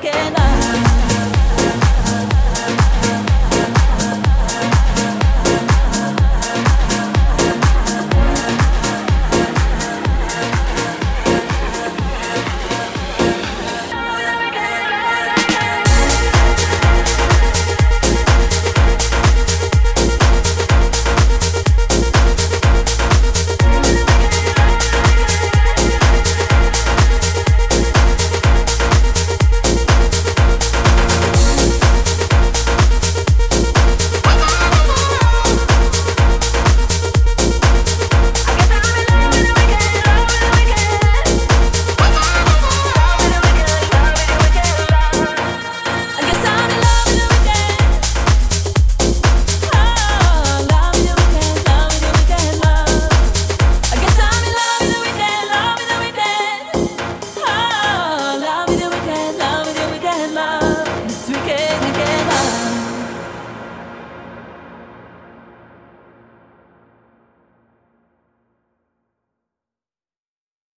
again.